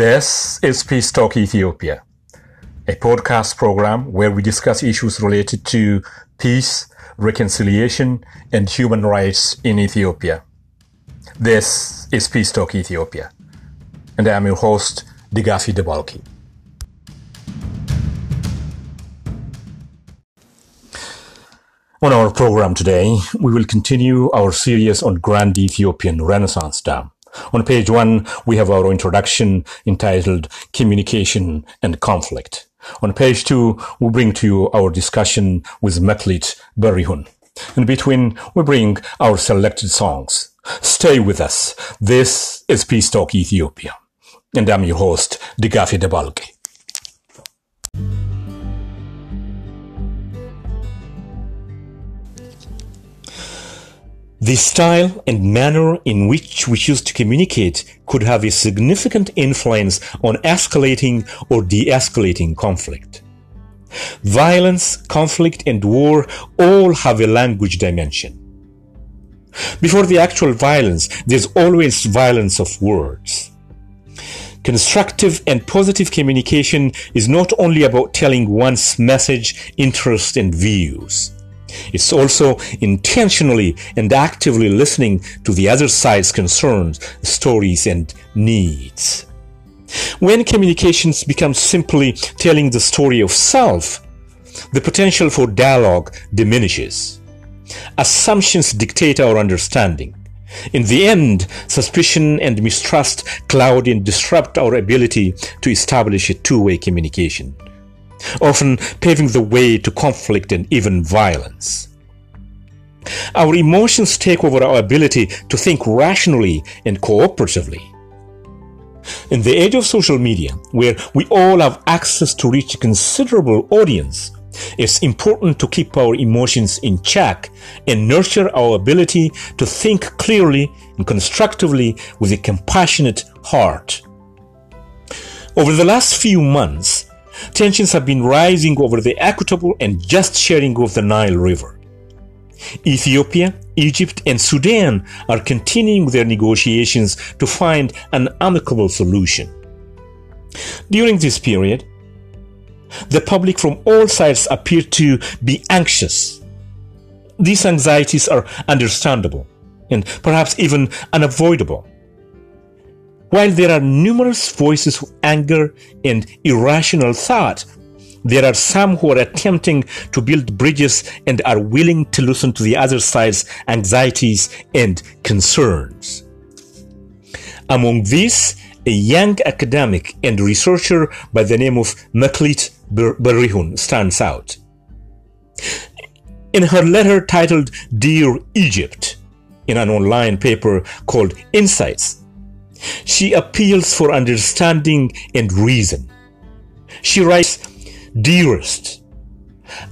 This is Peace Talk Ethiopia, a podcast program where we discuss issues related to peace, reconciliation, and human rights in Ethiopia. This is Peace Talk Ethiopia, and I am your host, Digafi Debalki. On our program today, we will continue our series on Grand Ethiopian Renaissance Dam. On page one, we have our introduction entitled Communication and Conflict. On page two, we bring to you our discussion with Meklit Berihun. In between, we bring our selected songs. Stay with us. This is Peace Talk Ethiopia. And I'm your host, Digafi Debalgi. The style and manner in which we choose to communicate could have a significant influence on escalating or de-escalating conflict. Violence, conflict, and war all have a language dimension. Before the actual violence, there's always violence of words. Constructive and positive communication is not only about telling one's message, interest, and views. It's also intentionally and actively listening to the other side's concerns, stories, and needs. When communications become simply telling the story of self, the potential for dialogue diminishes. Assumptions dictate our understanding. In the end, suspicion and mistrust cloud and disrupt our ability to establish a two-way communication often paving the way to conflict and even violence. Our emotions take over our ability to think rationally and cooperatively. In the age of social media, where we all have access to reach a considerable audience, it's important to keep our emotions in check and nurture our ability to think clearly and constructively with a compassionate heart. Over the last few months, tensions have been rising over the equitable and just sharing of the Nile River. Ethiopia, Egypt, and Sudan are continuing their negotiations to find an amicable solution. During this period, the public from all sides appear to be anxious. These anxieties are understandable and perhaps even unavoidable. While there are numerous voices of anger and irrational thought, there are some who are attempting to build bridges and are willing to listen to the other side's anxieties and concerns. Among these, a young academic and researcher by the name of Meklit Berihun stands out. In her letter titled Dear Egypt, in an online paper called Insights, she appeals for understanding and reason. She writes, Dearest,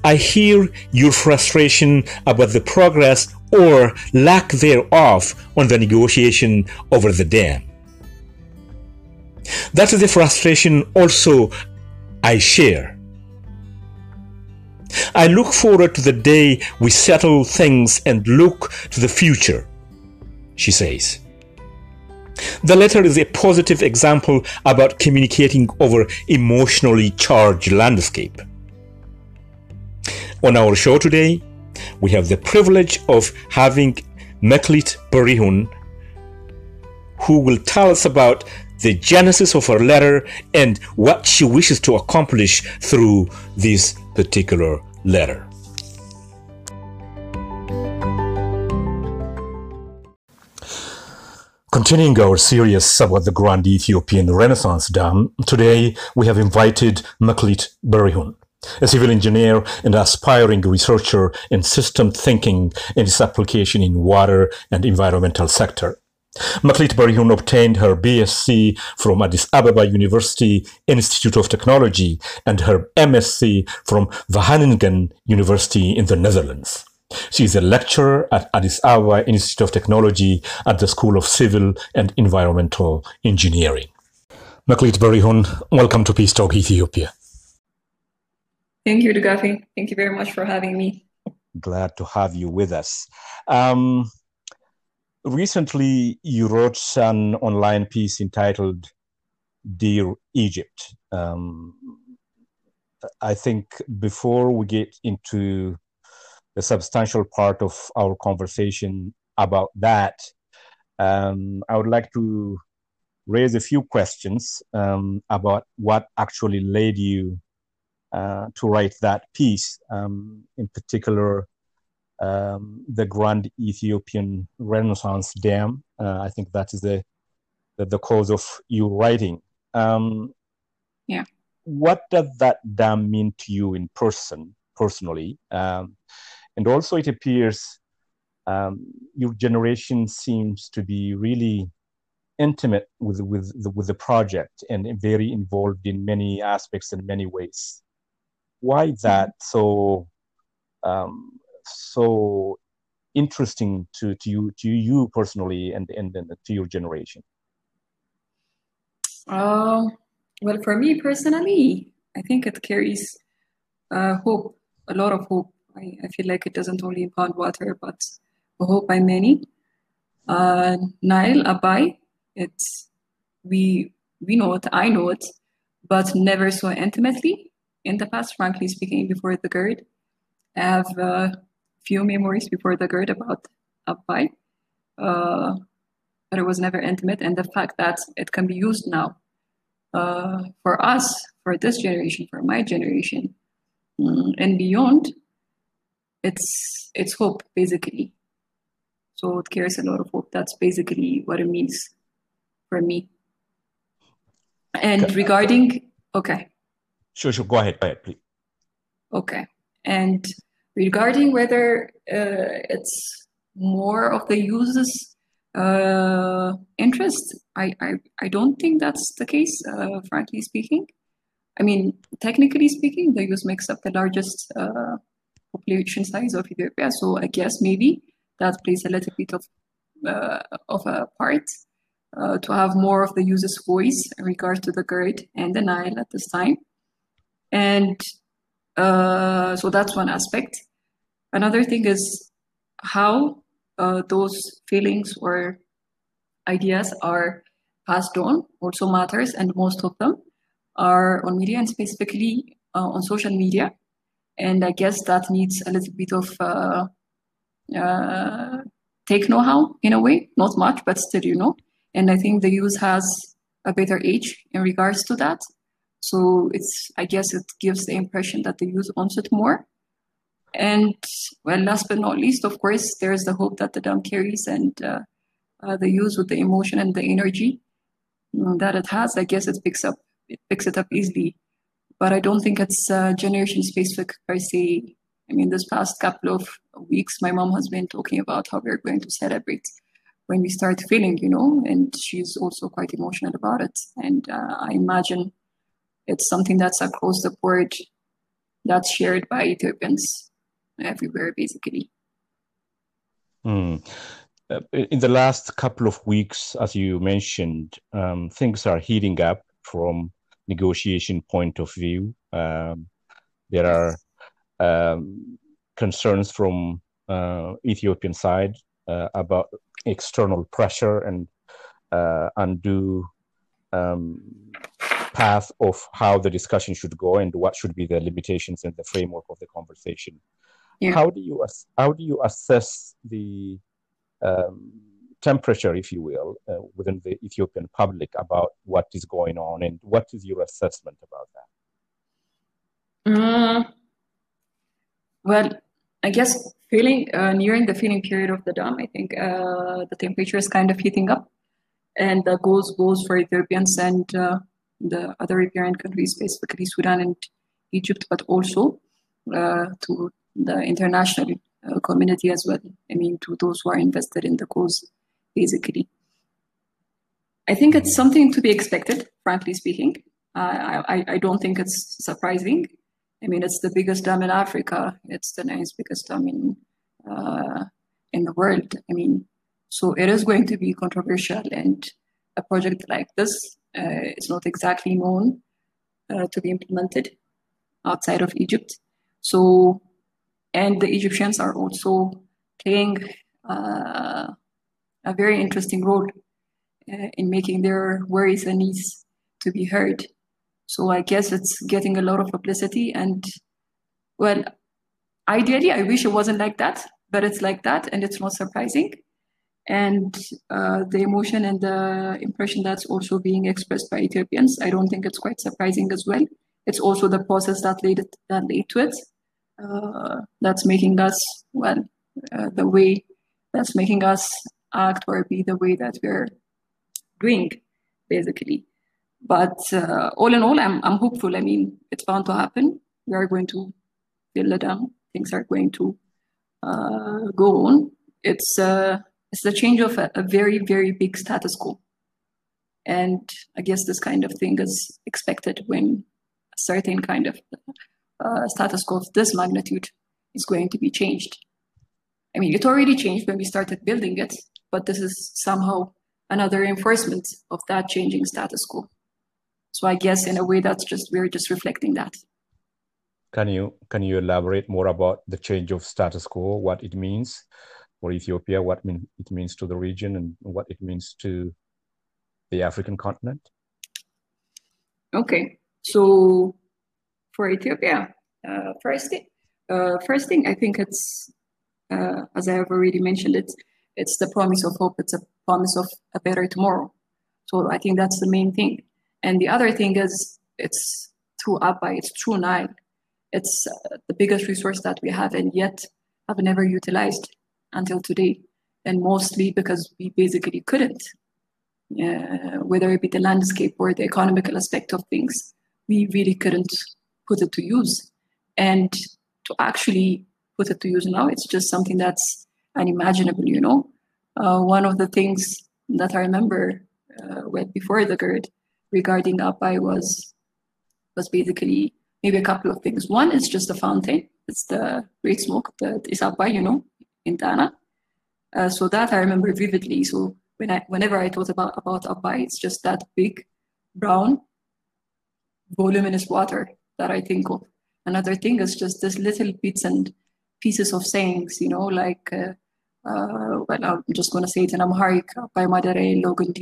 I hear your frustration about the progress or lack thereof on the negotiation over the dam. That is the frustration also I share. I look forward to the day we settle things and look to the future, she says. The letter is a positive example about communicating over emotionally charged landscape. On our show today, we have the privilege of having Meklit Berihun, who will tell us about the genesis of her letter and what she wishes to accomplish through this particular letter. Continuing our series about the Grand Ethiopian Renaissance Dam, today we have invited Meklit Berihun, a civil engineer and aspiring researcher in system thinking and its application in water and environmental sector. Meklit Berihun obtained her BSc from Addis Ababa University Institute of Technology and her MSc from Wageningen University in the Netherlands. She is a lecturer at Addis Ababa Institute of Technology at the School of Civil and Environmental Engineering. Meklit Berihun, welcome to Peace Talk Ethiopia. Thank you, Dugafi. Thank you very much for having me. Glad to have you with us. Um, recently, you wrote an online piece entitled Dear Egypt. Um, I think before we get into the substantial part of our conversation about that, um, I would like to raise a few questions um, about what actually led you uh, to write that piece, um, in particular, um, the Grand Ethiopian Renaissance Dam. Uh, I think that is the, the, the cause of you writing. Um, yeah. What does that dam mean to you in person, personally? And also, it appears um, your generation seems to be really intimate with with the, with the project and very involved in many aspects in many ways. Why that so um, so interesting to, to you to you personally and, and, and to your generation? Uh, well, for me personally, I think it carries uh, hope, a lot of hope. I, I feel like it doesn't only impound water, but hope by many. Uh, Nile, Abai, it's we we know it, I know it, but never so intimately in the past. Frankly speaking, before the GERD, I have a few memories before the GERD about Abai, uh, but it was never intimate. And the fact that it can be used now uh, for us, for this generation, for my generation, um, and beyond, it's it's hope basically. So it carries a lot of hope. That's basically what it means for me. And okay. regarding, okay. Sure, sure. Go ahead, go ahead, please. Okay. And regarding whether uh, it's more of the user's uh, interest, I, I, I don't think that's the case, uh, frankly speaking. I mean, technically speaking, the use makes up the largest uh, population size of Ethiopia. So I guess maybe that plays a little bit of uh, of a part uh, to have more of the user's voice in regards to the GERD and the Nile at this time. And uh, so that's one aspect. Another thing is how uh, those feelings or ideas are passed on also matters, and most of them are on media and specifically uh, on social media. And I guess that needs a little bit of uh, uh, take know-how in a way, not much, but still, you know. And I think the use has a better age in regards to that. So it's, I guess, it gives the impression that the use owns it more. And well, last but not least, of course, there's the hope that the dam carries and uh, uh, the use with the emotion and the energy that it has. I guess it picks up, it picks it up easily. But I don't think it's uh, generation specific per se. I mean, this past couple of weeks, my mom has been talking about how we're going to celebrate when we start feeling, you know, and she's also quite emotional about it. And uh, I imagine it's something that's across the board that's shared by Ethiopians everywhere, basically. Mm. In the last couple of weeks, as you mentioned, um, things are heating up from negotiation point of view. Um, there are um, concerns from uh, Ethiopian side uh, about external pressure and uh, undue um, path of how the discussion should go and what should be the limitations and the framework of the conversation. Yeah. How do you how do you assess the um, temperature, if you will, uh, within the Ethiopian public about what is going on, and what is your assessment about that? Uh, well, I guess feeling uh, nearing the feeling period of the dam, I think uh, the temperature is kind of heating up, and the goals goals for Ethiopians and uh, the other riparian countries, basically Sudan and Egypt, but also uh, to the international uh, community as well. I mean, to those who are invested in the cause, basically. I think it's something to be expected, frankly speaking. I, I, I don't think it's surprising. I mean, it's the biggest dam in Africa. It's the ninth biggest dam in uh, in the world. I mean, so it is going to be controversial, and a project like this uh, is not exactly known uh, to be implemented outside of Egypt. So, and the Egyptians are also playing uh, a very interesting role uh, in making their worries and needs to be heard. So I guess it's getting a lot of publicity. And well, ideally, I wish it wasn't like that, but it's like that, and it's not surprising. And uh, the emotion and the impression that's also being expressed by Ethiopians, I don't think it's quite surprising as well. It's also the process that led it, that led to it uh, that's making us well uh, the way that's making us act or be the way that we're doing, basically. But uh, all in all, I'm, I'm hopeful. I mean, it's bound to happen. We are going to fill it down. Things are going to uh, go on. It's, uh, it's the change of a, a very, very big status quo. And I guess this kind of thing is expected when a certain kind of uh, status quo of this magnitude is going to be changed. I mean, it already changed when we started building it, but this is somehow another reinforcement of that changing status quo. So I guess in a way that's just we're just reflecting that. Can you can you elaborate more about the change of status quo, what it means for Ethiopia, what mean, it means to the region, and what it means to the African continent? Okay, so for Ethiopia, uh, first thing, uh, first thing I think it's uh, as I have already mentioned it, it's the promise of hope. It's a promise of a better tomorrow. So I think that's the main thing. And the other thing is it's through Abai, it's through Nile. It's uh, the biggest resource that we have and yet have never utilized until today. And mostly because we basically couldn't, uh, whether it be the landscape or the economical aspect of things, we really couldn't put it to use. And to actually put it to use now, it's just something that's unimaginable, you know? Uh, one of the things that I remember uh, before the GERD regarding Abai was was basically maybe a couple of things. One is just the fountain. It's the great smoke that is Abai, you know, in Tana. Uh, so that I remember vividly. So when I whenever I thought about about Abai, it's just that big, brown, voluminous water that I think of. Another thing is just this little bits and pieces of sayings, you know, like uh, uh, well, I'm just going to say it in Amharic, by Madare, Logan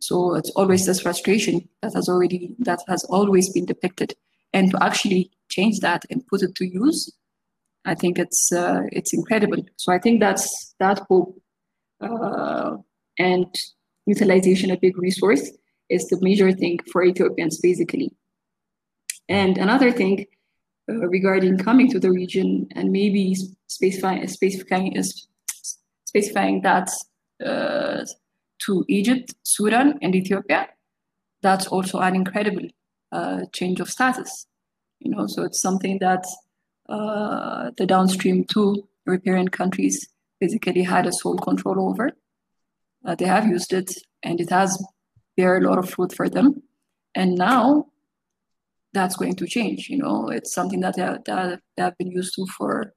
So it's always this frustration that has already, that has always been depicted. And to actually change that and put it to use, I think it's, uh, it's incredible. So I think that's that hope uh, and utilization a big resource is the major thing for Ethiopians, basically. And another thing uh, regarding coming to the region and maybe specifying specifying specifying that uh, to Egypt, Sudan, and Ethiopia, that's also an incredible uh, change of status. You know, so it's something that uh, the downstream two riparian countries basically had a sole control over. Uh, they have used it, and it has bear a lot of fruit for them. And now that's going to change. You know, it's something that that they have been used to for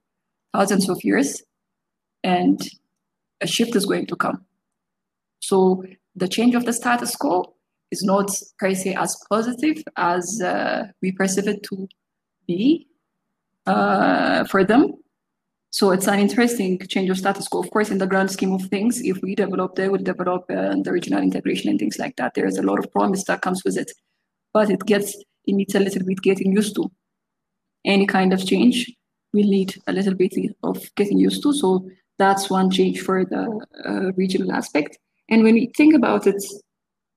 thousands of years, and a shift is going to come. So the change of the status quo is not per se as positive as uh, we perceive it to be uh, for them. So it's an interesting change of status quo. Of course, in the grand scheme of things, if we develop, they will develop uh, the regional integration and things like that. There is a lot of promise that comes with it, but it gets it needs a little bit getting used to. Any kind of change will need a little bit of getting used to. So that's one change for the uh, regional aspect. And when we think about it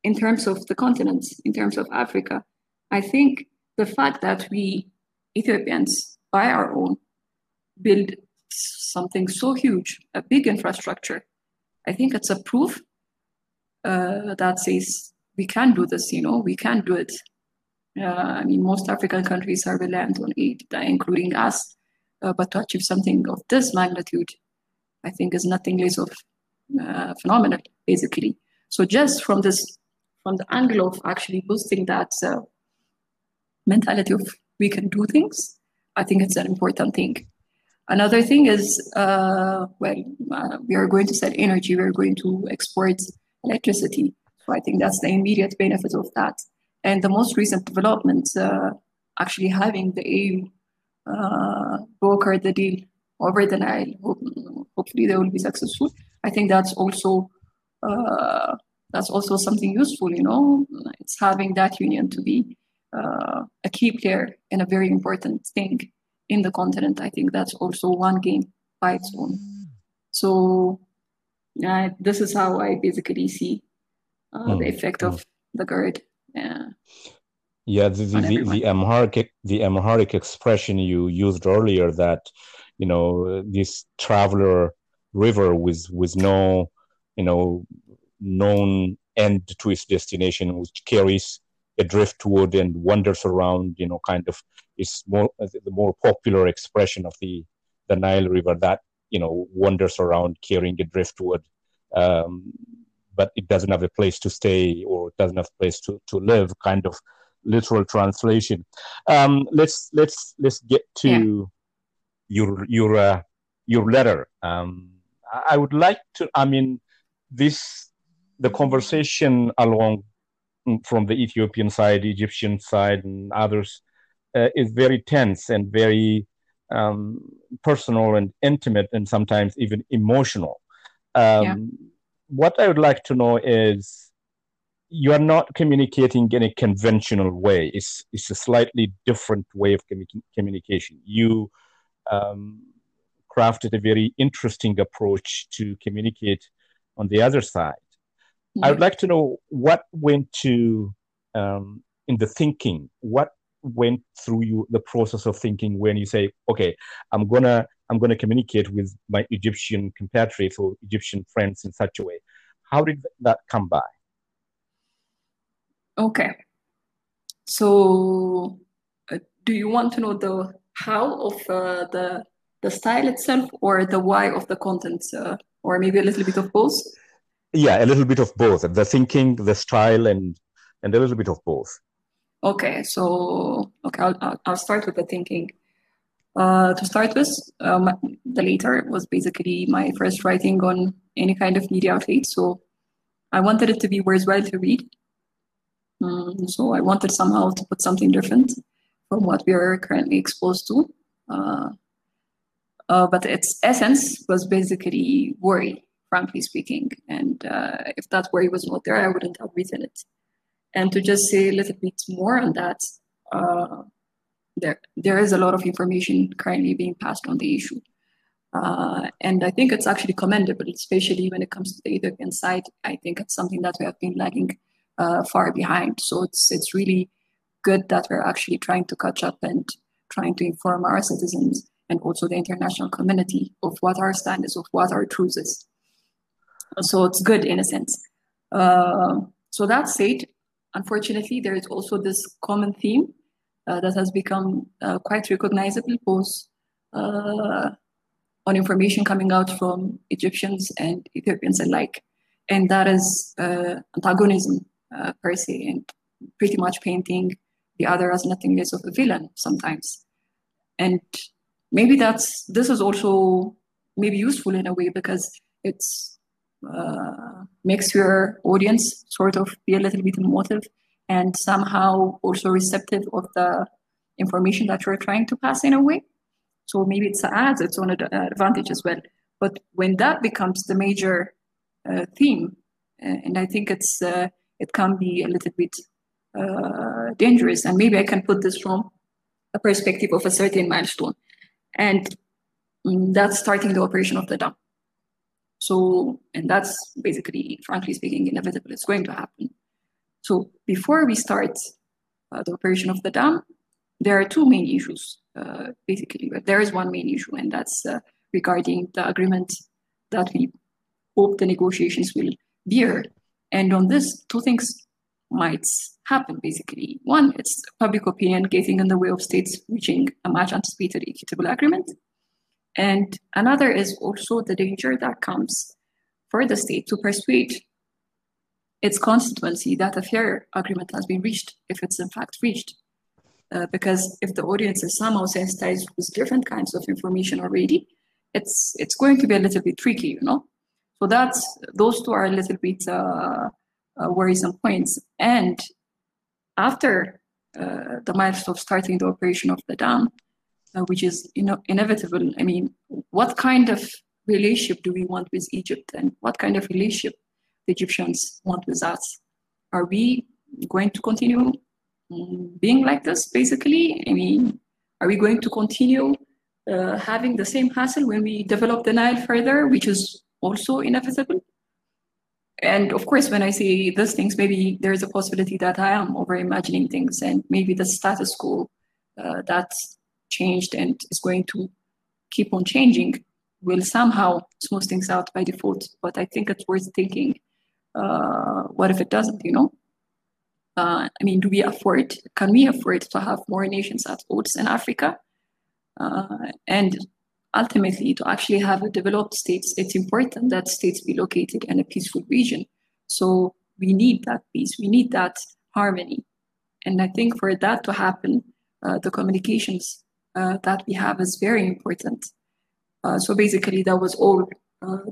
in terms of the continents, in terms of Africa, I think the fact that we Ethiopians, by our own, build something so huge, a big infrastructure, I think it's a proof uh, that says we can do this, you know, we can do it. Uh, I mean, most African countries are reliant on aid, including us. Uh, but to achieve something of this magnitude, I think is nothing less of uh, phenomenal, basically. So just from this, from the angle of actually boosting that uh, mentality of we can do things, I think it's an important thing. Another thing is, uh, well, uh, we are going to sell energy, we are going to export electricity. So I think that's the immediate benefit of that. And the most recent development, uh, actually having the AU uh, broker the deal over the Nile, hopefully they will be successful. I think that's also uh, that's also something useful, you know. It's having that union to be uh, a key player and a very important thing in the continent. I think that's also one game by its own. So uh, this is how I basically see uh, mm. the effect of the GERD. Yeah. Yeah, the the, the, the, Amharic the Amharic expression you used earlier that you know this traveler river with with no you know known end to its destination, which carries a driftwood and wanders around. You know, kind of is more the more popular expression of the the Nile River that you know wanders around carrying a driftwood. Um, but it doesn't have a place to stay or doesn't have a place to, to live kind of literal translation. Um, let's let's let's get to yeah. your your uh, your letter. Um, i would like to i mean this the conversation along mm, from the ethiopian side egyptian side and others uh, is very tense and very um, personal and intimate and sometimes even emotional. Um, yeah what I would like to know is you are not communicating in a conventional way. It's, it's a slightly different way of commu- communication. You um, crafted a very interesting approach to communicate on the other side. Yeah. I would like to know what went to um, in the thinking, what went through you the process of thinking when you say, okay, I'm gonna I'm going to communicate with my Egyptian compatriots or Egyptian friends in such a way. How did that come by? Okay. So, uh, do you want to know the how of uh, the the style itself, or the why of the content, uh, or maybe a little bit of both? Yeah, a little bit of both. The thinking, the style, and and a little bit of both. Okay, so okay, I'll, I'll start with the thinking. Uh, to start with, um, the later was basically my first writing on any kind of media outlet. So I wanted it to be worthwhile to read. Um, so I wanted somehow to put something different from what we are currently exposed to. Uh, uh, but its essence was basically worry, frankly speaking. And uh, if that worry was not there, I wouldn't have written it. And to just say a little bit more on that, uh, there there is a lot of information currently being passed on the issue. Uh, and I think it's actually commendable, especially when it comes to the Ethiopian side. I think it's something that we have been lagging uh, far behind. So it's it's really good that we're actually trying to catch up and trying to inform our citizens and also the international community of what our stand is, of what our truth is. So it's good in a sense. Uh, so that said, unfortunately, there is also this common theme that has become uh, quite recognizable both uh, on information coming out from Egyptians and Ethiopians alike. And that is antagonism per se, and pretty much painting the other as nothing less of a villain sometimes. And maybe that's this is also maybe useful in a way because it's uh, makes your audience sort of be a little bit emotive and somehow also receptive of the information that you're trying to pass in a way. So maybe it adds its own advantage as well. But when that becomes the major uh, theme, uh, and I think it's uh, it can be a little bit uh, dangerous. And maybe I can put this from a perspective of a certain milestone, and um, that's starting the operation of the dam. So, and that's basically, frankly speaking, inevitable. It's going to happen. So before we start uh, the operation of the dam, there are two main issues, uh, basically. But there is one main issue, and that's uh, regarding the agreement that we hope the negotiations will bear. And on this, two things might happen, basically. One, it's public opinion getting in the way of states reaching a much anticipated equitable agreement. And another is also the danger that comes for the state to persuade its constituency that a fair agreement has been reached, if it's in fact reached. Uh, because if the audience is somehow sensitized with different kinds of information already, it's it's going to be a little bit tricky, you know. So that's those two are a little bit uh, uh, worrisome points. And after uh, the milestone of starting the operation of the dam, uh, which is you know inevitable. I mean, what kind of relationship do we want with Egypt, and what kind of relationship the Egyptians want with us. Are we going to continue mm, being like this, basically? I mean, are we going to continue uh, having the same hassle when we develop the Nile further, which is also inevitable? And of course, when I say these things, maybe there's a possibility that I am over imagining things, and maybe the status quo uh, that's changed and is going to keep on changing will somehow smooth things out by default. But I think it's worth thinking uh, what if it doesn't, you know? Uh, I mean, do we afford, can we afford to have more nations at odds in Africa? Uh, and ultimately, to actually have a developed states, it's important that states be located in a peaceful region. So we need that peace, we need that harmony. And I think for that to happen, uh, the communications uh, that we have is very important. Uh, so basically, that was all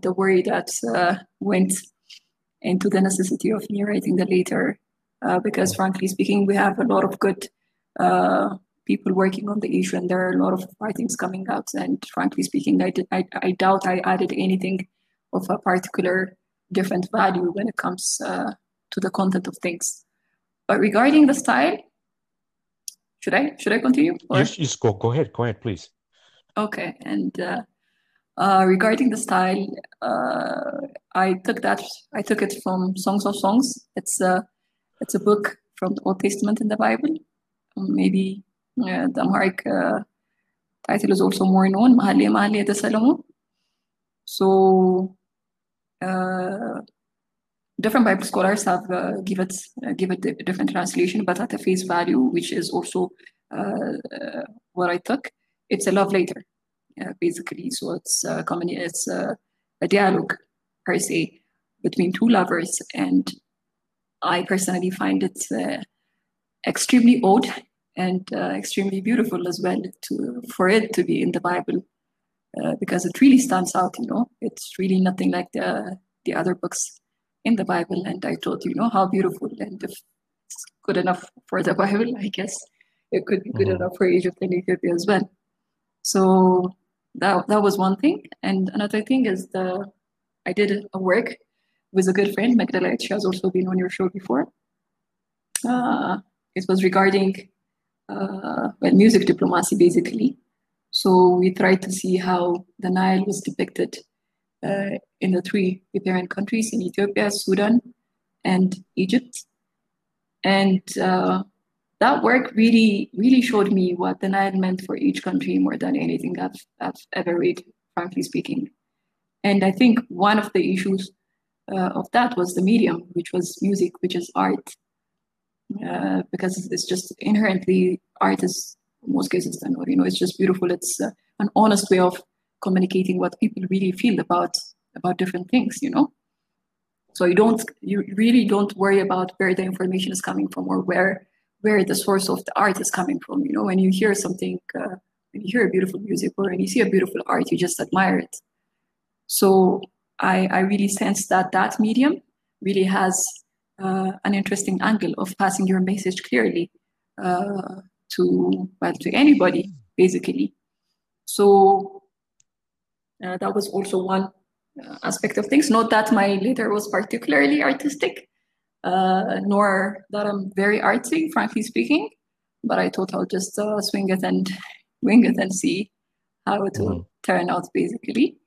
the worry that went into the necessity of me writing the letter, uh, because frankly speaking, we have a lot of good uh, people working on the issue and there are a lot of writings coming out and frankly speaking i did I, I doubt i added anything of a particular different value when it comes uh, to the content of things but regarding the style should I should I continue? Or? Yes, yes, go go ahead, go ahead, please. Okay, and uh, uh, regarding the style, uh, I took that I took it from Songs of Songs. It's a it's a book from the Old Testament in the Bible. Maybe uh, the Amharic uh, title is also more known, Mahalye Mahalye de Solomon. So uh, different Bible scholars have give it give it a different translation, but at a face value, which is also what I took, it's a love letter, basically. So it's a common, it's a, a dialogue per se between two lovers, and I personally find it uh, extremely odd and extremely beautiful as well to for it to be in the Bible. because it really stands out, you know, it's really nothing like the the other books in the Bible. And I thought, you know, how beautiful. And if it's good enough for the Bible, I guess it could be good mm-hmm. enough for Egypt and Ethiopia as well. So that, that was one thing. And another thing is the I did a work with a good friend, Magdalena. She has also been on your show before. Uh, it was regarding uh, well, music diplomacy, basically. So we tried to see how the Nile was depicted uh, in the three riparian countries in Ethiopia, Sudan, and Egypt. And uh, that work really, really showed me what the Nile meant for each country more than anything I've, I've ever read, frankly speaking. And I think one of the issues uh, of that was the medium, which was music, which is art. Uh, because it's just inherently art is most cases or you know it's just beautiful it's uh, an honest way of communicating what people really feel about about different things you know so you don't you really don't worry about where the information is coming from or where where the source of the art is coming from you know when you hear something uh, when you hear a beautiful music or when you see a beautiful art you just admire it so i i really sense that that medium really has uh, an interesting angle of passing your message clearly uh, to well to anybody basically so uh, that was also one uh, aspect of things. Not that my letter was particularly artistic, uh, nor that I'm very artsy, frankly speaking. But I thought I'll just uh, swing it and wing it and see how it will mm-hmm. turn out, basically.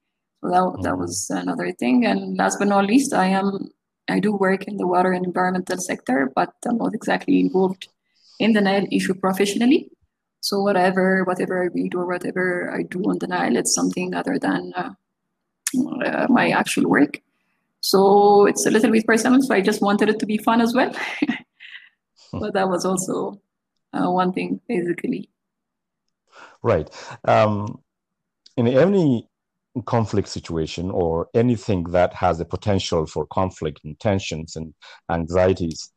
So that, mm-hmm. that was another thing. And last but not least, I am I do work in the water and environmental sector, but I'm not exactly involved in the Nile issue professionally. So whatever, whatever I read or whatever I do on the Nile, it's something other than uh, uh, my actual work. So it's a little bit personal. So I just wanted it to be fun as well. but that was also uh, one thing, basically. Right. Um, in any conflict situation or anything that has a potential for conflict and tensions and anxieties,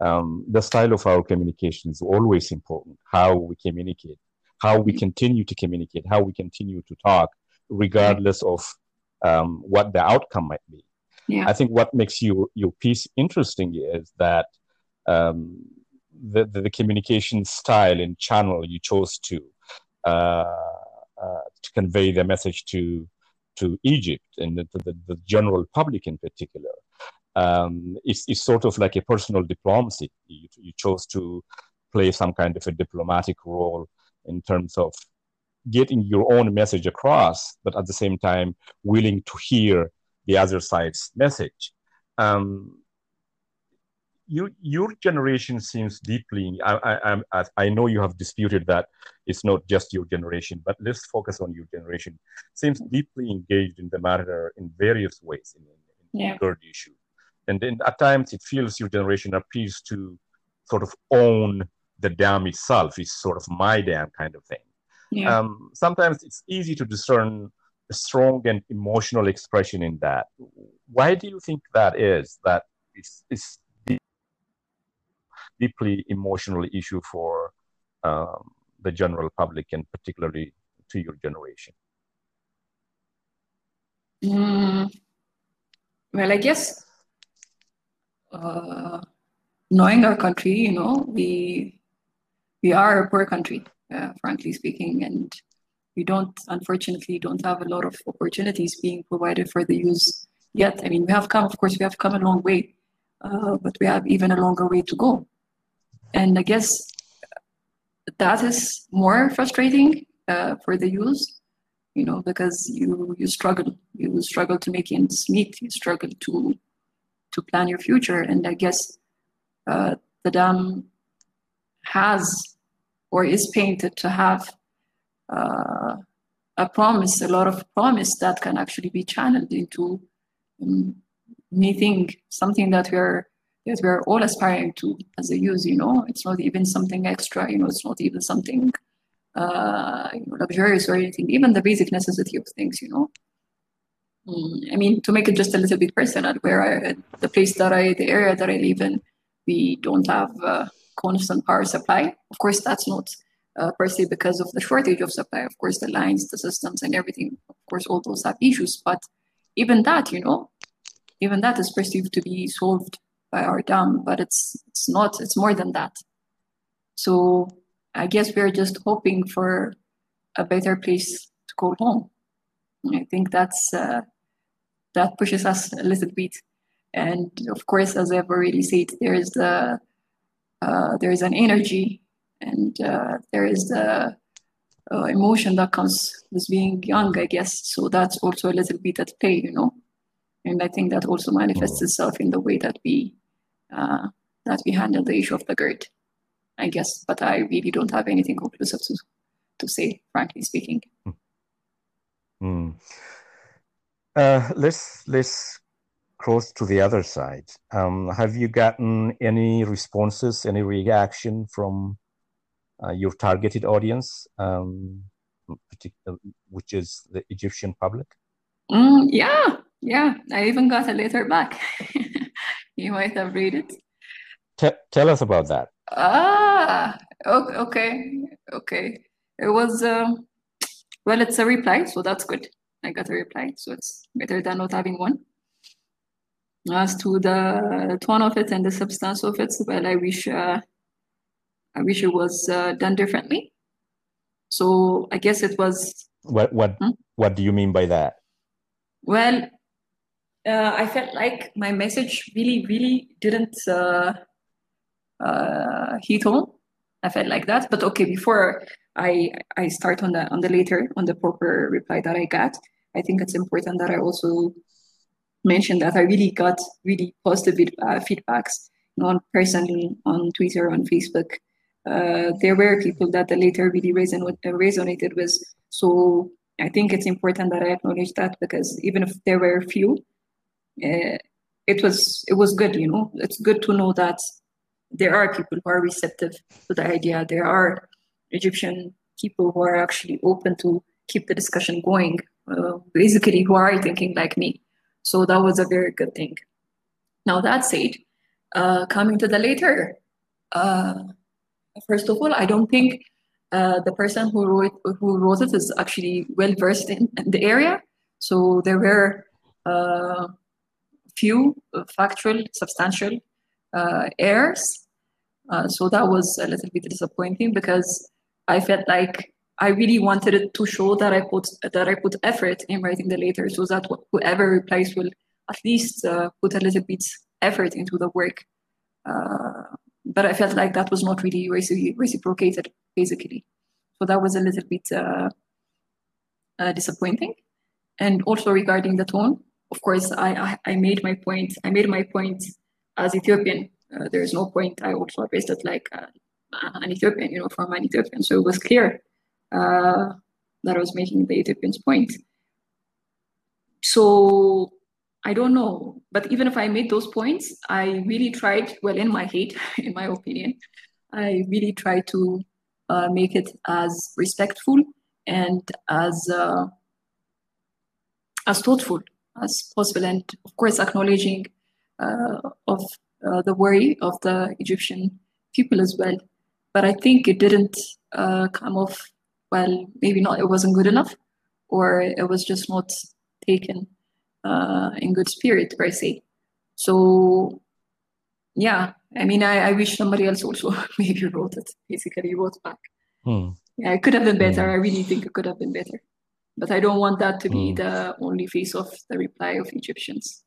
um, the style of our communication is always important. How we communicate, how we continue to communicate, how we continue to talk, regardless of um, what the outcome might be. Yeah. I think what makes your your piece interesting is that um, the, the, the communication style and channel you chose to uh, uh, to convey the message to to Egypt and the, the, general public in particular um, it's sort of like a personal diplomacy. You, you chose to play some kind of a diplomatic role in terms of getting your own message across, but at the same time willing to hear the other side's message. Um, you, your generation seems deeply. I, I, I, know you have disputed that it's not just your generation, but let's focus on your generation. Seems deeply engaged in the matter in various ways in, in, in yeah. the issue, and then at times it feels your generation appears to sort of own the dam itself. It's sort of my dam kind of thing. Yeah. Um, sometimes it's easy to discern strong and emotional expression in that. Why do you think that is? That it's, it's deeply emotional issue for um, the general public and particularly to your generation? Mm, well, I guess uh, knowing our country, you know, we we are a poor country, uh, frankly speaking, and we don't, unfortunately, don't have a lot of opportunities being provided for the youth yet. I mean, we have come, of course, we have come a long way, uh, but we have even a longer way to go. And I guess that is more frustrating uh, for the youth, you know, because you you struggle, you struggle to make ends meet, you struggle to to plan your future, and I guess uh, the dam has or is painted to have uh, a promise, a lot of promise that can actually be channeled into um, meeting something that we're that we're all aspiring to as a youth. You know, it's not even something extra. You know, it's not even something uh, you know, luxurious or anything. Even the basic necessity of things. You know. Mm, I mean, to make it just a little bit personal, where I, the place that I, the area that I live in, we don't have uh, constant power supply. Of course, that's not uh, se because of the shortage of supply. Of course, the lines, the systems, and everything. Of course, all those have issues. But even that, you know, even that is perceived to be solved by our dam. But it's it's not. It's more than that. So I guess we're just hoping for a better place to call home. I think that's uh, that pushes us a little bit. And of course, as I've already said, there is the uh, there is an energy and uh, there is the uh, emotion that comes with being young, I guess. So that's also a little bit at play, you know. And I think that also manifests itself in the way that we uh, that we handle the issue of the GERD, I guess. But I really don't have anything conclusive to to say, frankly speaking. Mm. Uh, let's let's cross to the other side. Um, have you gotten any responses, any reaction from uh, your targeted audience, um, which is the Egyptian public? Mm, yeah, yeah. I even got a letter back. you might have read it. T- tell us about that. Ah, okay, okay. It was, um, well, it's a reply, so that's good. I got a reply, so it's better than not having one. As to the tone of it and the substance of it, well, I wish uh, I wish it was uh, done differently. So I guess it was. What what hmm? what do you mean by that? Well, uh, I felt like my message really really didn't uh, uh, hit home. I felt like that, but okay. Before I I start on the on the later on the proper reply that I got, I think it's important that I also mention that I really got really positive uh, feedbacks, on personally on Twitter, on Facebook, uh, there were people that the later really reson- resonated with. So I think it's important that I acknowledge that because even if there were few, uh, it was it was good. You know, it's good to know that there are people who are receptive to the idea. There are Egyptian people who are actually open to keep the discussion going. Uh, basically, who are thinking like me. So that was a very good thing. Now that said, uh, coming to the later. Uh, First of all, I don't think uh, the person who wrote who wrote it is actually well versed in, in, the area. So there were uh, few factual, substantial uh, errors. Uh, so that was a little bit disappointing because I felt like I really wanted it to show that I put that I put effort in writing the letter, so that whoever replies will at least uh, put a little bit effort into the work. But I felt like that was not really reciprocated, basically. So that was a little bit uh, uh, disappointing. And also regarding the tone, of course, I, I, I made my point. I made my point as Ethiopian. Uh, there is no point. I also addressed it like uh, an Ethiopian, you know, from an Ethiopian. So it was clear uh, that I was making the Ethiopian's point. So I don't know. But even if I made those points, I really tried, well, in my head, in my opinion, I really tried to uh, make it as respectful and as uh, as thoughtful as possible, and of course acknowledging uh, of uh, the worry of the Egyptian people as well. But I think it didn't uh, come off well. Maybe not. It wasn't good enough, or it was just not taken uh, in good spirit per se. So yeah, I mean, I, I wish somebody else also maybe wrote it. Basically, wrote back. Hmm. Yeah, it could have been better. Hmm. I really think it could have been better. But I don't want that to be hmm. the only face of the reply of Egyptians.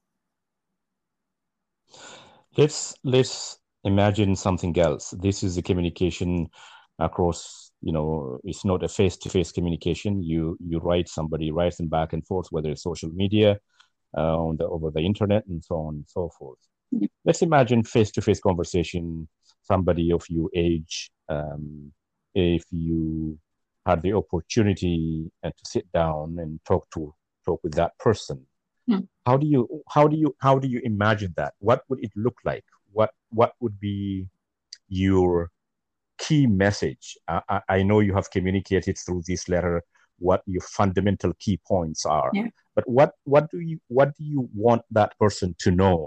Let's let's imagine something else. This is a communication across. You know, it's not a face-to-face communication. You you write somebody writes them back and forth, whether it's social media, on the over the internet, and so on and so forth. Let's imagine face-to-face conversation. Somebody of your age, um, if you had the opportunity uh, to sit down and talk to talk with that person hmm. how do you how do you how do you imagine that what would it look like what what would be your key message I, I know you have communicated through this letter what your fundamental key points are yeah. But what what do you what do you want that person to know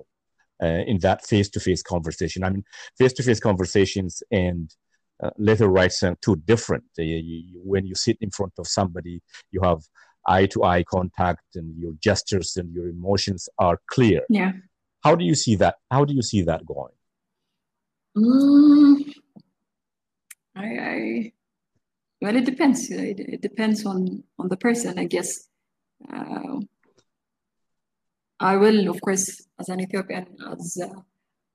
uh, in that face-to-face conversation i mean face-to-face conversations and uh, letter writes are too different. Uh, you, you, when you sit in front of somebody, you have eye to eye contact and your gestures and your emotions are clear. Yeah. How do you see that? How do you see that going? Mm, I, I, well, it depends. It, it, depends on on the person, I guess. Uh, I will, of course, as an Ethiopian, as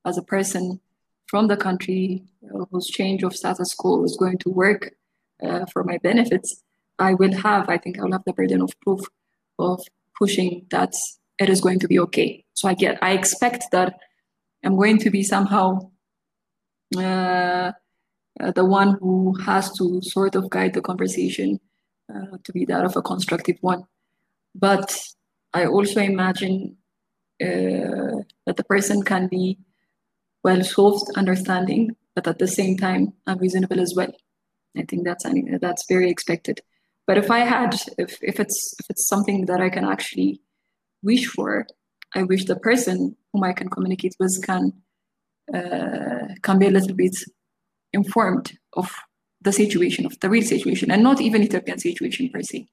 as a person, from the country uh, whose change of status quo is going to work uh, for my benefits, I will have, I think I will have the burden of proof of pushing that it is going to be okay. So I get, I expect that I'm going to be somehow uh, uh, the one who has to sort of guide the conversation uh, to be that of a constructive one. But I also imagine uh, that the person can be well solved understanding, but at the same time unreasonable as well. I think that's that's very expected. But if I had, if, if it's if it's something that I can actually wish for, I wish the person whom I can communicate with can uh, can be a little bit informed of the situation, of the real situation, and not even Ethiopian situation per se,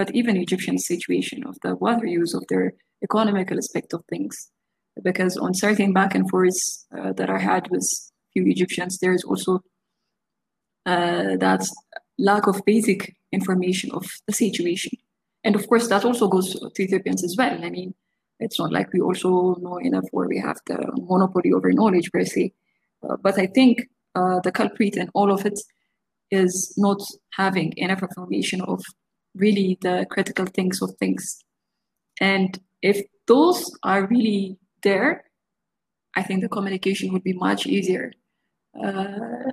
but even Egyptian situation of the water use, of their economical aspect of things, because on certain back and forths uh, that I had with few Egyptians, there is also uh, that lack of basic information of the situation. And of course, that also goes to Ethiopians as well. I mean, it's not like we also know enough or we have the monopoly over knowledge per se. Uh, but I think uh, the culprit in all of it is not having enough information of really the critical things of things. And if those are really there, I think the communication would be much easier uh,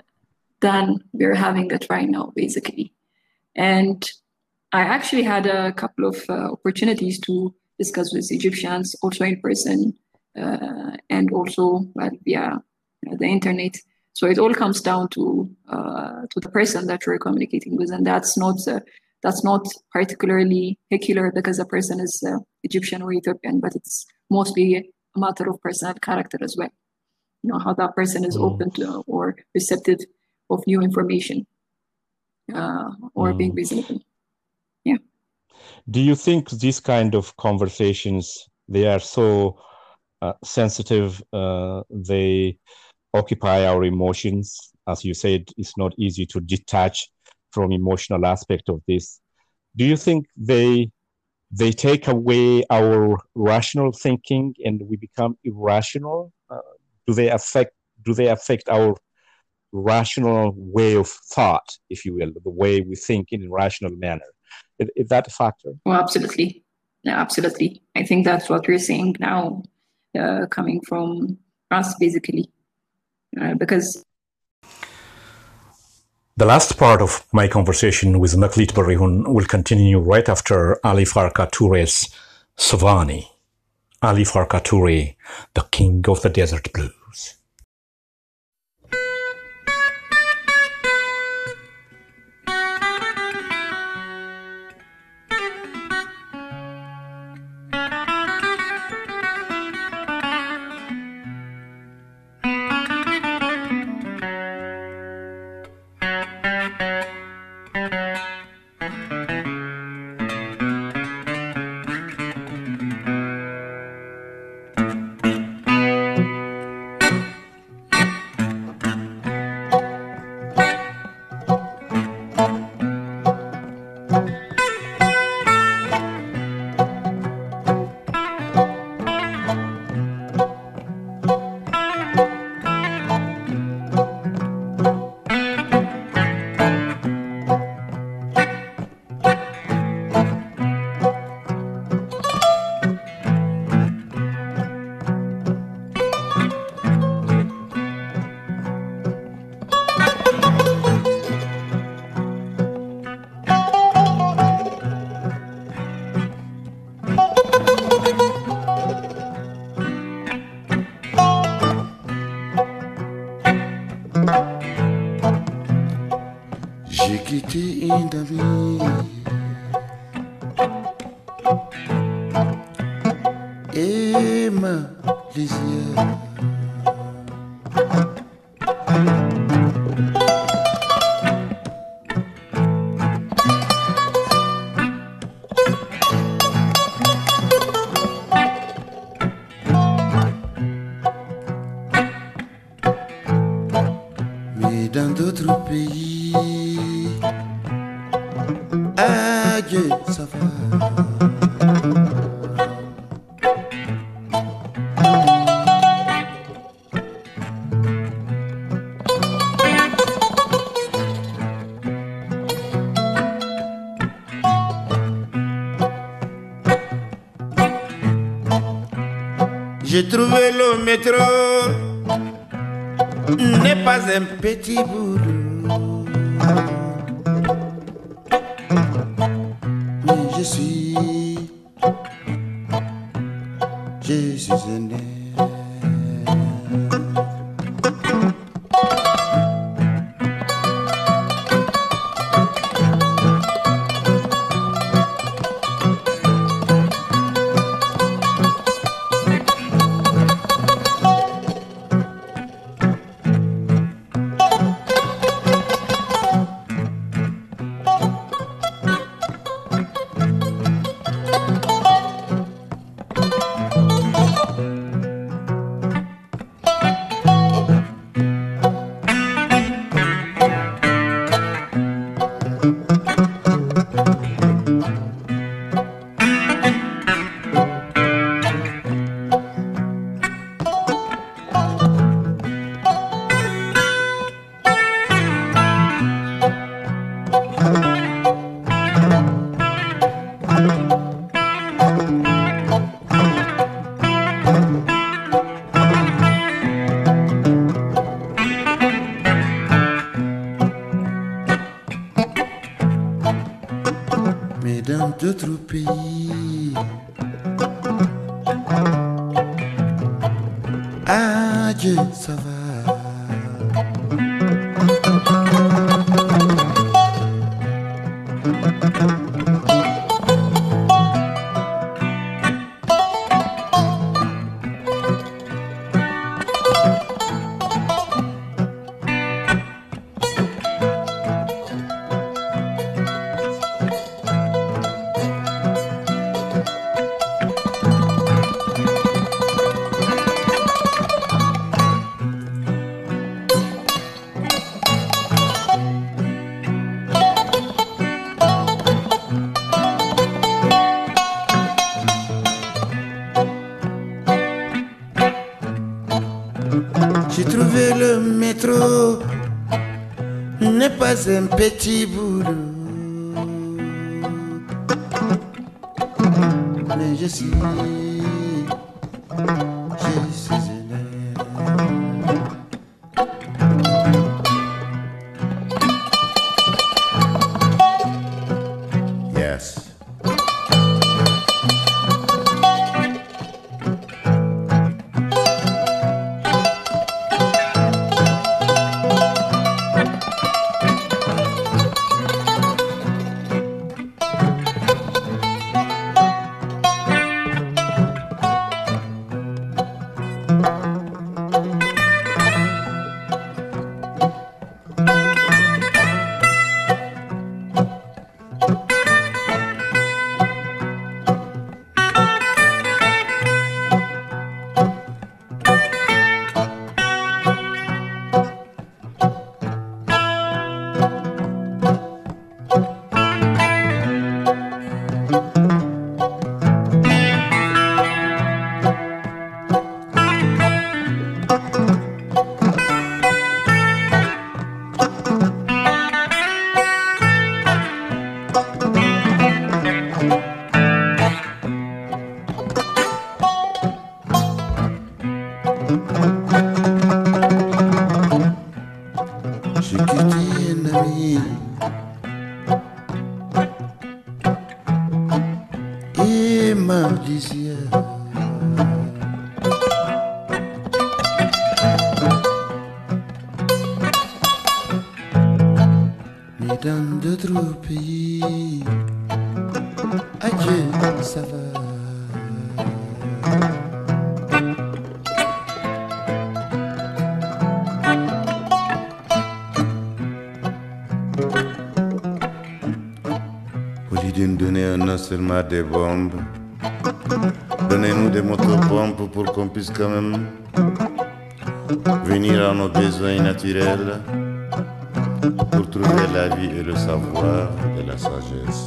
than we're having it right now, basically. And I actually had a couple of uh, opportunities to discuss with Egyptians, also in person, uh, and also well, via the internet. So it all comes down to uh, to the person that you're communicating with, and that's not that's not particularly peculiar because the person is uh, Egyptian or Ethiopian, but it's mostly a matter of personal character as well. You know, how that person is mm. open to or receptive of new information uh, or mm. being reasonable. Yeah. Do you think these kind of conversations, they are so uh, sensitive, uh, they occupy our emotions? As you said, it's not easy to detach from emotional aspect of this. Do you think they they take away our rational thinking and we become irrational? Uh, do they affect do they affect our rational way of thought, if you will, the way we think in a rational manner? Is, is that a factor? Well, absolutely. Yeah, absolutely. I think that's what we're seeing now, uh, coming from us, basically, uh, because. The last part of my conversation with Meklit Berihun will continue right after Ali Farka Toure's Savane. Ali Farka Toure, the king of the desert blues. métro. N'est pas un petit bout. objetivo des bombes, donnez-nous des motopompes pour qu'on puisse quand même venir à nos besoins naturels pour trouver la vie et le savoir et la sagesse.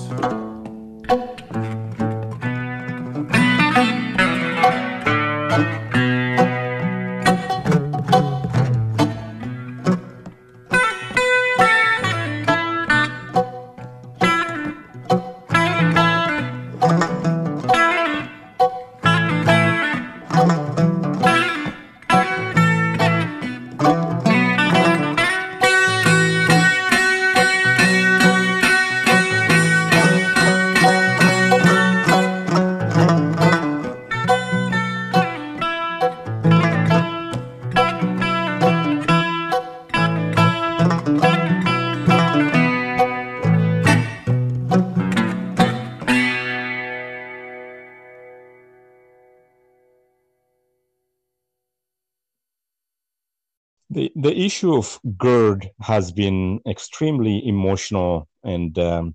The, issue of GERD has been extremely emotional and um,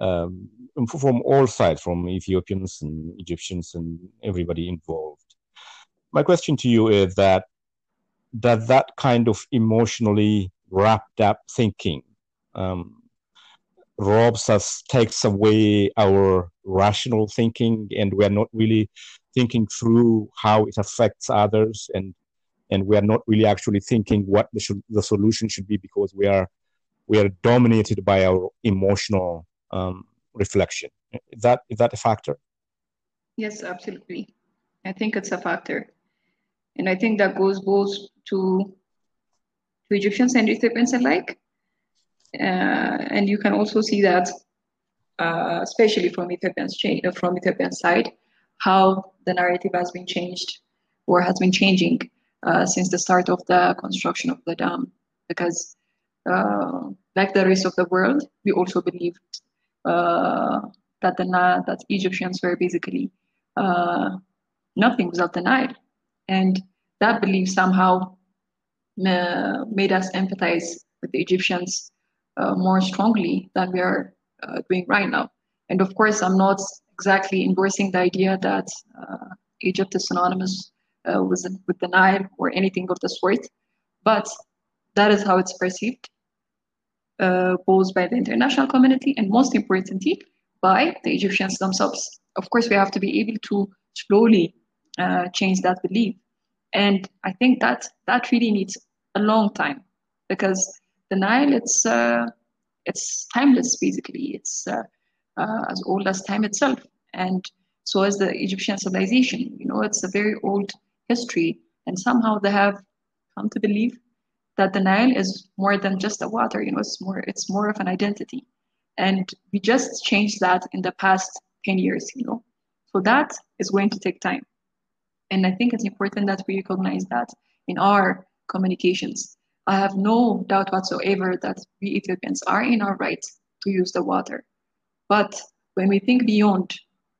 um, from all sides, from Ethiopians and Egyptians and everybody involved. My question to you is that does that kind of emotionally wrapped up thinking um, robs us, takes away our rational thinking, and we're not really thinking through how it affects others and and we are not really actually thinking what the, sh- the solution should be because we are we are dominated by our emotional um, reflection. Is that is that a factor? Yes, absolutely. I think it's a factor. And I think that goes both to, to Egyptians and Ethiopians alike. Uh, and you can also see that, uh, especially from Ethiopian's from Ethiopian side, how the narrative has been changed or has been changing uh, since the start of the construction of the dam. Because, uh, like the rest of the world, we also believed uh, that the that Egyptians were basically uh, nothing without the Nile, and that belief somehow made us empathize with the Egyptians uh, more strongly than we are doing right now. And of course, I'm not exactly endorsing the idea that Egypt is synonymous uh, with with the Nile or anything of the sort, but that is how it's perceived uh, both by the international community and most importantly by the Egyptians themselves. Of course, we have to be able to slowly uh, change that belief. And I think that that really needs a long time because the Nile, it's uh, it's timeless basically. It's uh, uh, as old as time itself, and so is the Egyptian civilization. You know, it's a very old history, and somehow they have come to believe that the Nile is more than just a water. You know, it's more it's more of an identity, and we just changed that in the past ten years. You know, so that is going to take time, and I think it's important that we recognize that in our communications. I have no doubt whatsoever that we Ethiopians are in our right to use the water. But when we think beyond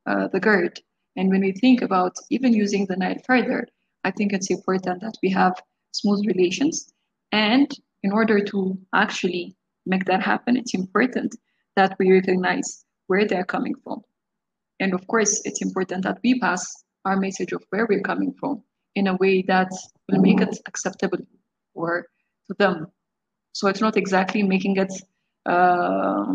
uh, the GERD and when we think about even using the Nile further, I think it's important that we have smooth relations. And in order to actually make that happen, it's important that we recognize where they're coming from. And of course, it's important that we pass our message of where we're coming from in a way that will make it acceptable for to them. So it's not exactly making it uh,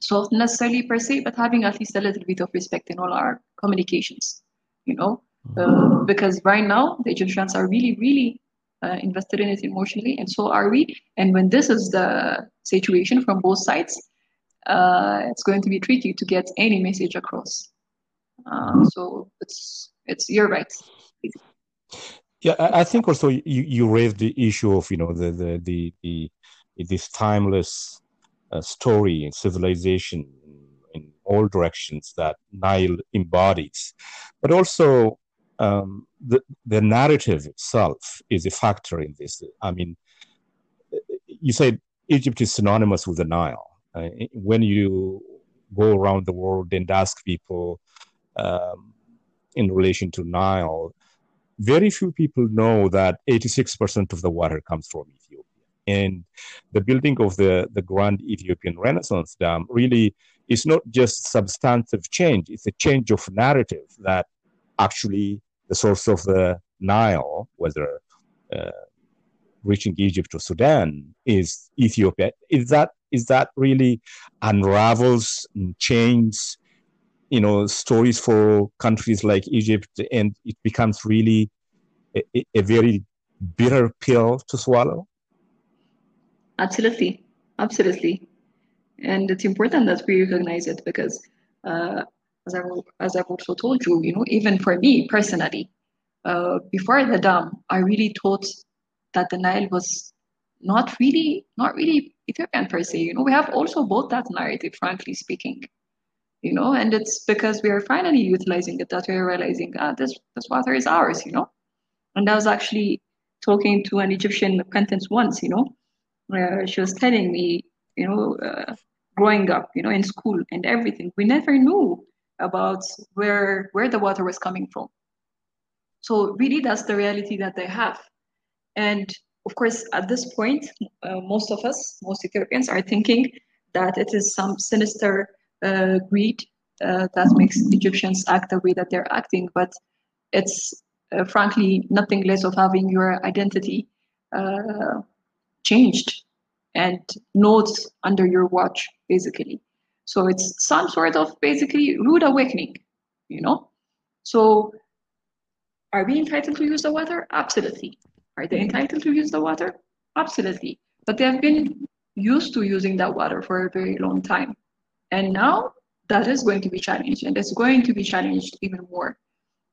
soft necessarily per se, but having at least a little bit of respect in all our communications, you know, uh, because right now the Egyptians are really, really uh, invested in it emotionally, and so are we. And when this is the situation from both sides, uh, it's going to be tricky to get any message across. Uh, so it's it's you're right. Yeah, I think also you, you raised the issue of you know the the the, the this timeless uh, story and civilization in all directions that Nile embodies, but also um, the the narrative itself is a factor in this. I mean, you said Egypt is synonymous with the Nile. Uh, when you go around the world and ask people um, in relation to Nile, very few people know that 86% of the water comes from Ethiopia. And the building of the, the Grand Ethiopian Renaissance Dam really is not just substantive change, it's a change of narrative that actually the source of the Nile, whether uh, reaching Egypt or Sudan, is Ethiopia. Is that is that really unravels and changes you know stories for countries like Egypt, and it becomes really a, a very bitter pill to swallow. Absolutely, absolutely, and it's important that we recognize it because, uh, as I as I've also told you, you know, even for me personally, uh, before the dam, I really thought that the Nile was not really not really Ethiopian per se. You know, we have also both that narrative, frankly speaking you know, and it's because we are finally utilizing it that we're realizing ah, this this water is ours, you know. And I was actually talking to an Egyptian acquaintance once, you know, where she was telling me, you know, uh, growing up, you know, in school and everything, we never knew about where where the water was coming from. So really, that's the reality that they have, and of course, at this point, uh, most of us, most Ethiopians, are thinking that it is some sinister uh, greed uh, that makes Egyptians act the way that they're acting, but it's uh, frankly nothing less of having your identity uh, changed and nodes under your watch, basically. So it's some sort of basically rude awakening, you know? So are we entitled to use the water? Absolutely. Are they entitled to use the water? Absolutely. But they have been used to using that water for a very long time. And now that is going to be challenged and it's going to be challenged even more.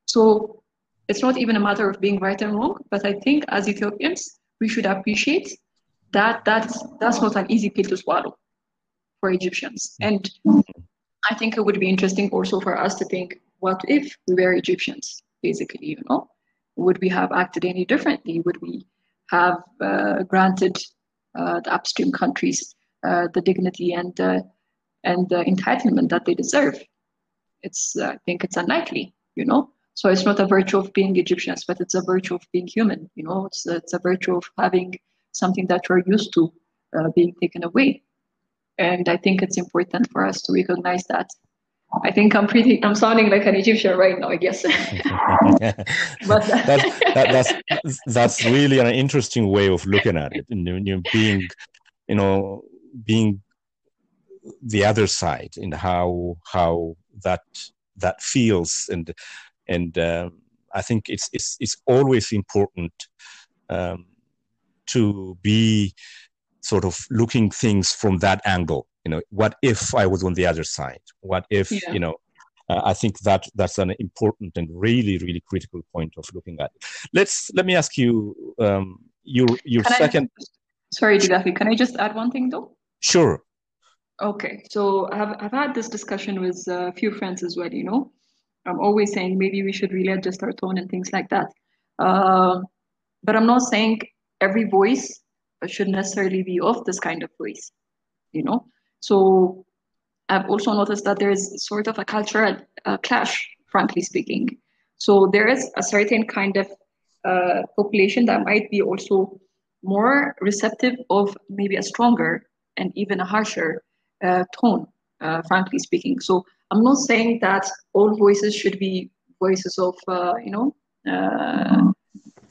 So it's not even a matter of being right and wrong, but I think as Ethiopians, we should appreciate that that's, that's not an easy pill to swallow for Egyptians. And I think it would be interesting also for us to think, what if we were Egyptians, basically, you know? Would we have acted any differently? Would we have uh, granted uh, the upstream countries uh, the dignity and and the entitlement that they deserve. It's, uh, I think it's unlikely, you know? So it's not a virtue of being Egyptians, but it's a virtue of being human, you know? It's, it's a virtue of having something that we're used to uh, being taken away. And I think it's important for us to recognize that. I think I'm pretty, I'm sounding like an Egyptian right now, I guess. but that, that, that's, that's really an interesting way of looking at it. And you know, being, you know, being the other side and how how that that feels and and uh, I think it's it's it's always important um, to be sort of looking things from that angle. You know, what if I was on the other side? What if yeah. you know? Uh, I think that that's an important and really really critical point of looking at it. Let's let me ask you um, your your can second. I, sorry, Didafi, can I just add one thing though? Sure. Okay, so I've I've had this discussion with a few friends as well. You know, I'm always saying maybe we should really adjust our tone and things like that. Uh, but I'm not saying every voice should necessarily be of this kind of voice, you know. So I've also noticed that there is sort of a cultural uh, clash, frankly speaking. So there is a certain kind of uh, population that might be also more receptive of maybe a stronger and even a harsher uh, tone, uh, frankly speaking. So I'm not saying that all voices should be voices of, uh, you know, uh,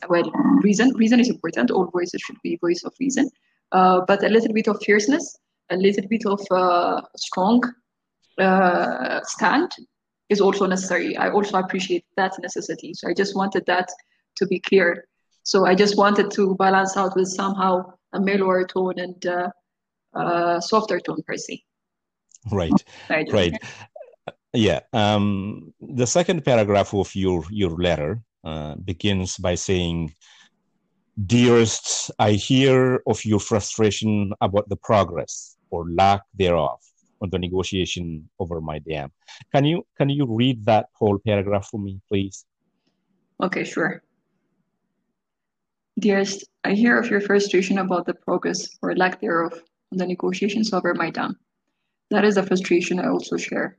well, reason. Reason is important. All voices should be voice of reason, uh, but a little bit of fierceness, a little bit of uh, strong uh, stand is also necessary. I also appreciate that necessity. So I just wanted that to be clear. So I just wanted to balance out with somehow a mellower tone and uh, uh, softer tone per se. Right. Right. Yeah. Um, the second paragraph of your your letter uh, begins by saying, Dearest, I hear of your frustration about the progress or lack thereof on the negotiation over my dam. Can you can you read that whole paragraph for me, please? Okay, sure. Dearest, I hear of your frustration about the progress or lack thereof on the negotiations over my dam. That is a frustration I also share.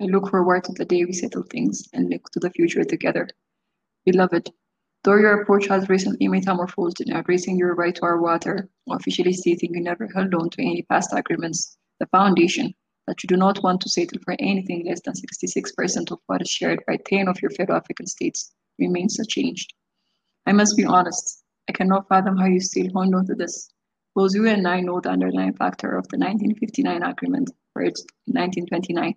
I look forward to the day we settle things and look to the future together. Beloved, though your approach has recently metamorphosed in embracing your right to our water, officially stating you never held on to any past agreements, the foundation that you do not want to settle for anything less than 66% of what is shared by 10 of your fellow African states remains unchanged. I must be honest, I cannot fathom how you still hold on to this. Both you and I know the underlying factor of the 1959 agreement, for its 1929. It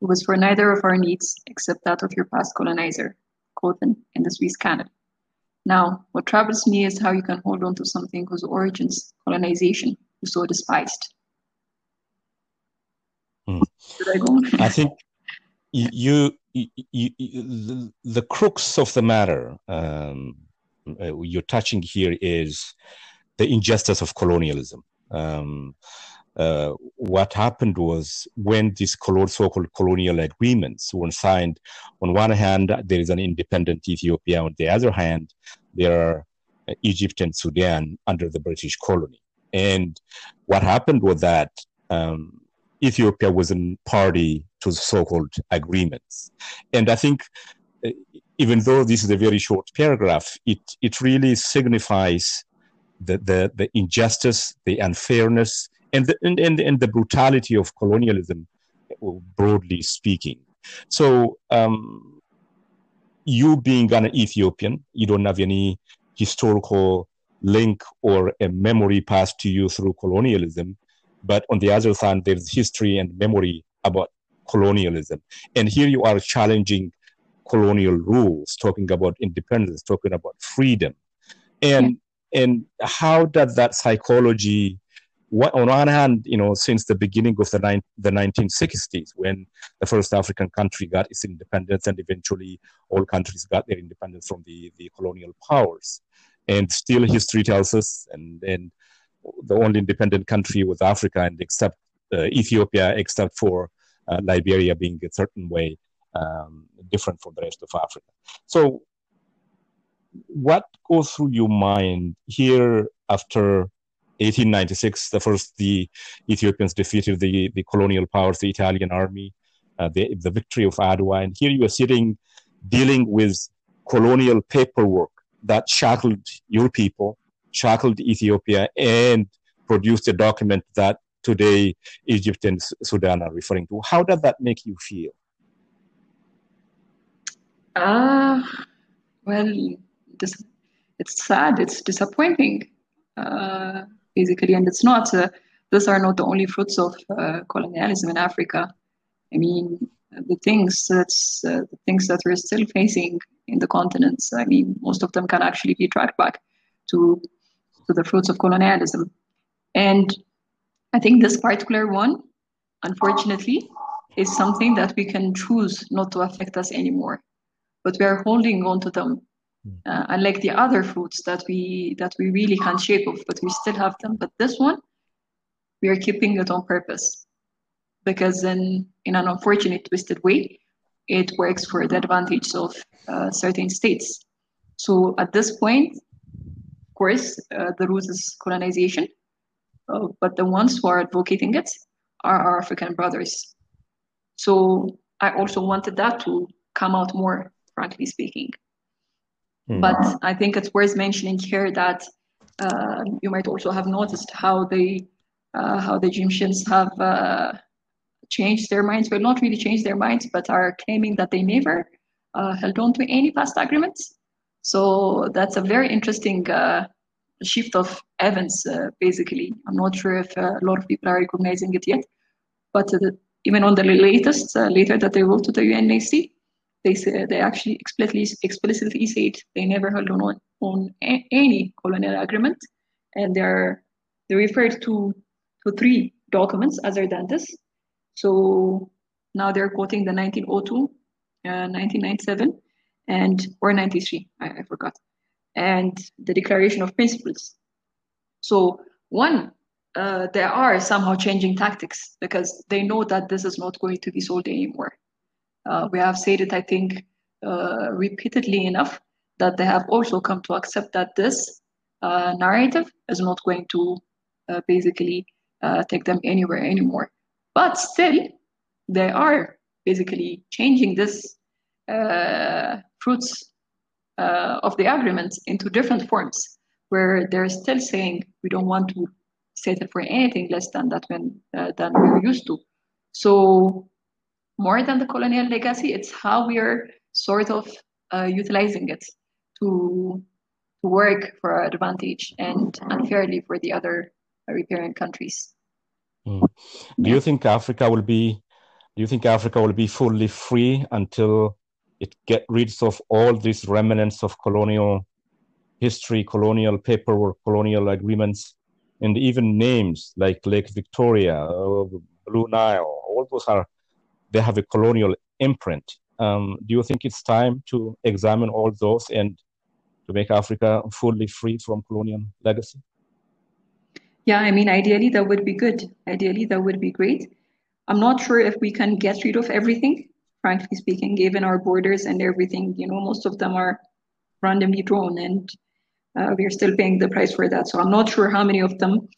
was for neither of our needs except that of your past colonizer, Cotton in the Suez Canal. Now, what troubles me is how you can hold on to something whose origins, colonization, you so despised. Mm. I, I think you, you, you, the, the, crux of the matter um, uh, you're touching here is the injustice of colonialism. Um, uh, what happened was when these so-called colonial agreements were signed, on one hand, there is an independent Ethiopia. On the other hand, there are Egypt and Sudan under the British colony. And what happened was that um, Ethiopia was a party to the so-called agreements. And I think uh, even though this is a very short paragraph, it, it really signifies the, the, the injustice, the unfairness, and the, and, and, and the brutality of colonialism, broadly speaking. So, um, you being an Ethiopian, you don't have any historical link or a memory passed to you through colonialism. But on the other hand, there's history and memory about colonialism. And here you are challenging colonial rules, talking about independence, talking about freedom. And, and how does that psychology on one hand, you know, since the beginning of the, ni- the 1960s, when the first African country got its independence, and eventually all countries got their independence from the, the colonial powers. And still, history tells us, and, and the only independent country was Africa, and except uh, Ethiopia, except for uh, Liberia being a certain way um, different from the rest of Africa. So, what goes through your mind here after 1896, the first the Ethiopians defeated the, the colonial powers, the Italian army, uh, the, the victory of Adwa. And here you are sitting dealing with colonial paperwork that shackled your people, shackled Ethiopia, and produced a document that today Egypt and Sudan are referring to. How does that make you feel? Ah, uh, well, it's sad. It's disappointing. Uh, basically, and it's not. Uh, these are not the only fruits of uh, colonialism in Africa. I mean, the things that's uh, the things that we're still facing in the continents. I mean, most of them can actually be tracked back to to the fruits of colonialism, and I think this particular one, unfortunately, is something that we can choose not to affect us anymore, but we are holding on to them. Uh, unlike the other fruits that we that we really can't shake off, but we still have them. But this one, we are keeping it on purpose because in, in an unfortunate twisted way, it works for the advantage of uh, certain states. So at this point, of course, uh, the root is colonization, uh, but the ones who are advocating it are our African brothers. So I also wanted that to come out more, frankly speaking. Mm. But I think it's worth mentioning here that uh, you might also have noticed how the uh, how the Egyptians have uh, changed their minds, well, not really changed their minds, but are claiming that they never uh, held on to any past agreements. So that's a very interesting uh, shift of events, uh, basically. I'm not sure if a lot of people are recognizing it yet, but even on the latest letter that they wrote to the UNSC, they say, they actually explicitly explicitly said they never held on on a, any colonial agreement, and they're they referred to to three documents other than this. So now they're quoting the 1902, uh, 1997, and or 93, I, I forgot, and the Declaration of Principles. So one, uh, they are somehow changing tactics because they know that this is not going to be sold anymore. Uh, we have said it, I think, uh, repeatedly enough that they have also come to accept that this uh, narrative is not going to uh, basically uh, take them anywhere anymore. But still, they are basically changing this uh, fruits of the agreement into different forms, where they're still saying we don't want to settle for anything less than that when than we're used to. So more than the colonial legacy, it's how we are sort of uh, utilizing it to to work for our advantage and unfairly for the other riparian countries. Mm. Do you think Africa will be? Do you think Africa will be fully free until it get rid of all these remnants of colonial history, colonial paperwork, colonial agreements, and even names like Lake Victoria, uh, Blue Nile? All those are they have a colonial imprint. Um, do you think it's time to examine all those and to make Africa fully free from colonial legacy? Yeah, I mean, ideally that would be good. Ideally that would be great. I'm not sure if we can get rid of everything, frankly speaking, given our borders and everything. You know, most of them are randomly drawn, and uh, we are still paying the price for that. So I'm not sure how many of them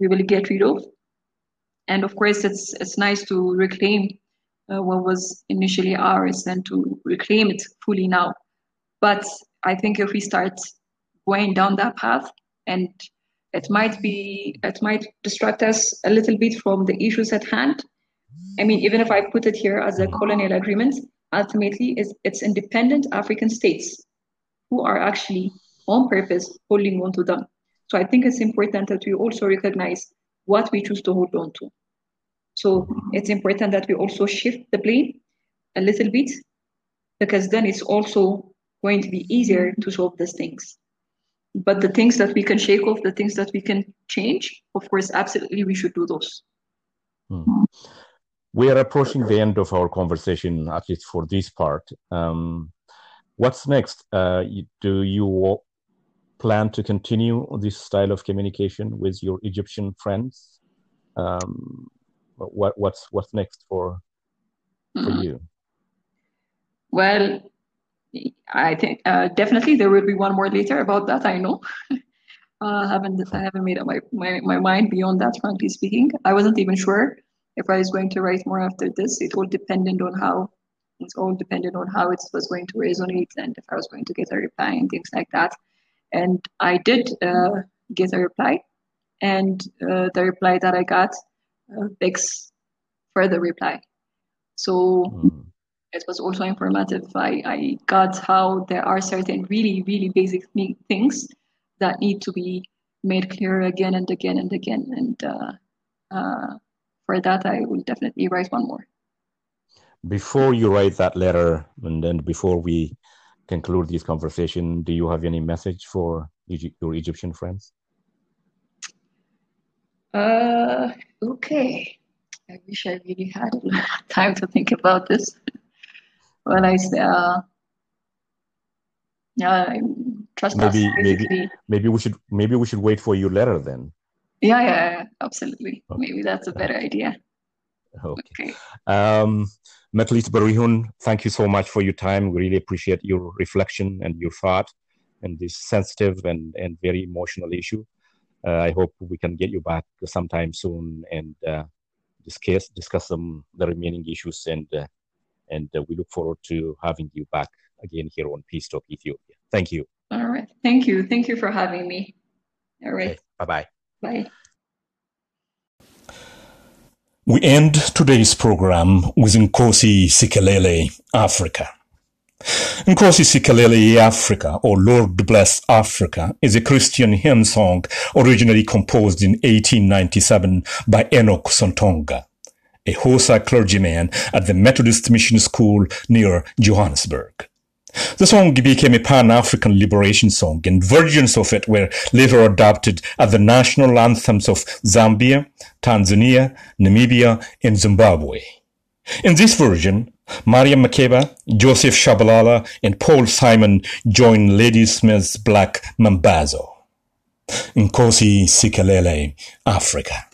we will get rid of. And of course, it's it's nice to reclaim uh, what was initially ours and to reclaim it fully now. But I think if we start going down that path and it might be it might distract us a little bit from the issues at hand. I mean even if i put it here as a colonial agreement ultimately it's, it's independent african states who are actually on purpose holding on to them. So i think it's important that we also recognize what we choose to hold on to so it's important that we also shift the blame a little bit because then it's also going to be easier to solve these things but the things that we can shake off, the things that we can change, of course, absolutely we should do those. Hmm. We are approaching the end of our conversation, at least for this part. Um, what's next? Uh, do you plan to continue this style of communication with your Egyptian friends? Um, what, what's what's next for for mm-hmm. you? Well, I think uh, definitely there will be one more later about that. I know. uh, haven't I haven't made up my, my, my mind beyond that. Frankly speaking, I wasn't even sure if I was going to write more after this. It all depended on how it's all dependent on how it was going to resonate and if I was going to get a reply and things like that. And I did uh, get a reply, and uh, the reply that I got uh, begs further reply. So. Mm it was also informative. I, I got how there are certain really, really basic things that need to be made clear again and again and again. And uh, uh, for that, I will definitely write one more. before you write that letter, and then before we conclude this conversation, do you have any message for Egypt, your Egyptian friends? Uh, okay. I wish I really had time to think about this. well, I say, uh, uh, trust maybe us. maybe maybe we should maybe we should wait for your letter then. Yeah, yeah, yeah, absolutely. Okay. Maybe that's a better idea. Okay. Okay. Um, Meklit Berihun, thank you so much for your time. We really appreciate your reflection and your thought and this sensitive and, and very emotional issue. Uh, I hope we can get you back sometime soon and uh, discuss discuss some the remaining issues and uh, and uh, we look forward to having you back again here on Peace Talk Ethiopia. Thank you. All right. Thank you. Thank you for having me. All right. Okay. Bye bye. Bye. We end today's program with Nkosi Sikelele, Africa. Nkosi Sikelele Africa, or Lord Bless Africa, is a Christian hymn song originally composed in 1897 by Enoch Sontonga, a Xhosa clergyman at the Methodist Mission School near Johannesburg. The song became a pan-African liberation song, and versions of it were later adopted as the national anthems of Zambia, Tanzania, Namibia, and Zimbabwe. In this version, Miriam Makeba, Joseph Shabalala, and Paul Simon join Ladysmith's Black Mambazo. Nkosi Sikelele, Africa.